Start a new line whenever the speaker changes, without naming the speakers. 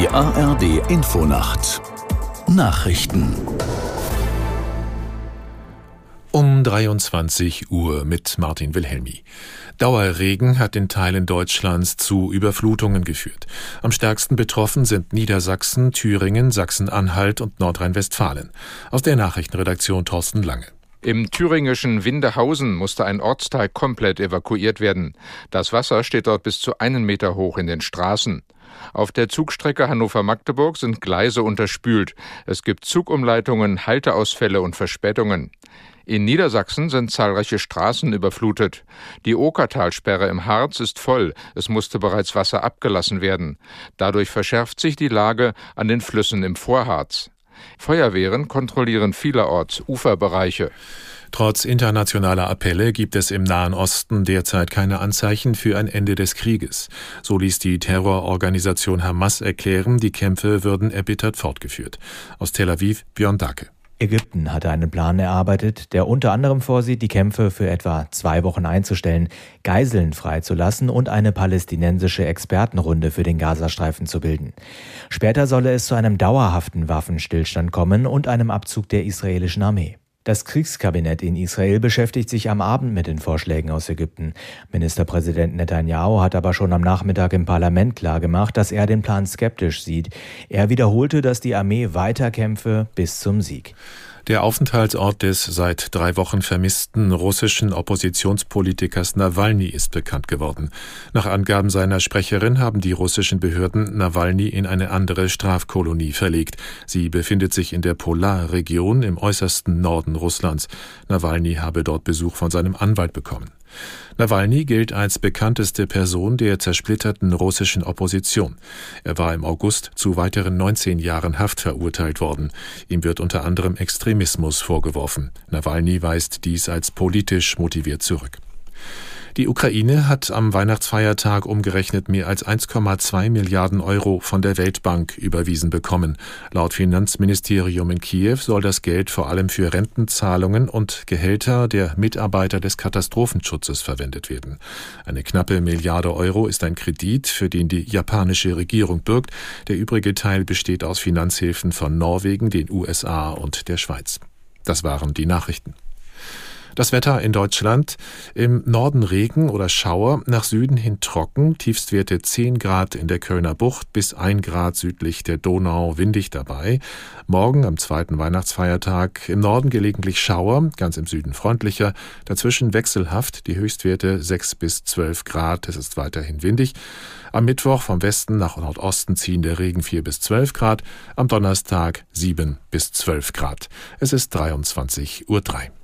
Die ARD Infonacht Nachrichten
um 23 Uhr mit Martin Wilhelmi. Dauerregen hat in Teilen Deutschlands zu Überflutungen geführt. Am stärksten betroffen sind Niedersachsen, Thüringen, Sachsen-Anhalt und Nordrhein-Westfalen. Aus der Nachrichtenredaktion Thorsten Lange.
Im thüringischen Windehausen musste ein Ortsteil komplett evakuiert werden. Das Wasser steht dort bis zu einen Meter hoch in den Straßen. Auf der Zugstrecke Hannover-Magdeburg sind Gleise unterspült. Es gibt Zugumleitungen, Halteausfälle und Verspätungen. In Niedersachsen sind zahlreiche Straßen überflutet. Die Okertalsperre im Harz ist voll. Es musste bereits Wasser abgelassen werden. Dadurch verschärft sich die Lage an den Flüssen im Vorharz. Feuerwehren kontrollieren vielerorts Uferbereiche.
Trotz internationaler Appelle gibt es im Nahen Osten derzeit keine Anzeichen für ein Ende des Krieges. So ließ die Terrororganisation Hamas erklären, die Kämpfe würden erbittert fortgeführt. Aus Tel Aviv Björn Dacke.
Ägypten hatte einen Plan erarbeitet, der unter anderem vorsieht, die Kämpfe für etwa zwei Wochen einzustellen, Geiseln freizulassen und eine palästinensische Expertenrunde für den Gazastreifen zu bilden. Später solle es zu einem dauerhaften Waffenstillstand kommen und einem Abzug der israelischen Armee. Das Kriegskabinett in Israel beschäftigt sich am Abend mit den Vorschlägen aus Ägypten. Ministerpräsident Netanyahu hat aber schon am Nachmittag im Parlament klargemacht, dass er den Plan skeptisch sieht. Er wiederholte, dass die Armee weiterkämpfe bis zum Sieg.
Der Aufenthaltsort des seit drei Wochen vermissten russischen Oppositionspolitikers Nawalny ist bekannt geworden. Nach Angaben seiner Sprecherin haben die russischen Behörden Nawalny in eine andere Strafkolonie verlegt. Sie befindet sich in der Polarregion im äußersten Norden Russlands. Nawalny habe dort Besuch von seinem Anwalt bekommen. Nawalny gilt als bekannteste Person der zersplitterten russischen Opposition. Er war im August zu weiteren 19 Jahren Haft verurteilt worden. Ihm wird unter anderem Extremismus vorgeworfen. Nawalny weist dies als politisch motiviert zurück. Die Ukraine hat am Weihnachtsfeiertag umgerechnet mehr als 1,2 Milliarden Euro von der Weltbank überwiesen bekommen. Laut Finanzministerium in Kiew soll das Geld vor allem für Rentenzahlungen und Gehälter der Mitarbeiter des Katastrophenschutzes verwendet werden. Eine knappe Milliarde Euro ist ein Kredit, für den die japanische Regierung bürgt. Der übrige Teil besteht aus Finanzhilfen von Norwegen, den USA und der Schweiz. Das waren die Nachrichten. Das Wetter in Deutschland im Norden Regen oder Schauer, nach Süden hin trocken, Tiefstwerte 10 Grad in der Kölner Bucht bis 1 Grad südlich der Donau, windig dabei. Morgen am zweiten Weihnachtsfeiertag im Norden gelegentlich Schauer, ganz im Süden freundlicher, dazwischen wechselhaft, die Höchstwerte 6 bis 12 Grad, es ist weiterhin windig. Am Mittwoch vom Westen nach Nordosten ziehen der Regen 4 bis 12 Grad, am Donnerstag 7 bis 12 Grad. Es ist 23.03 Uhr.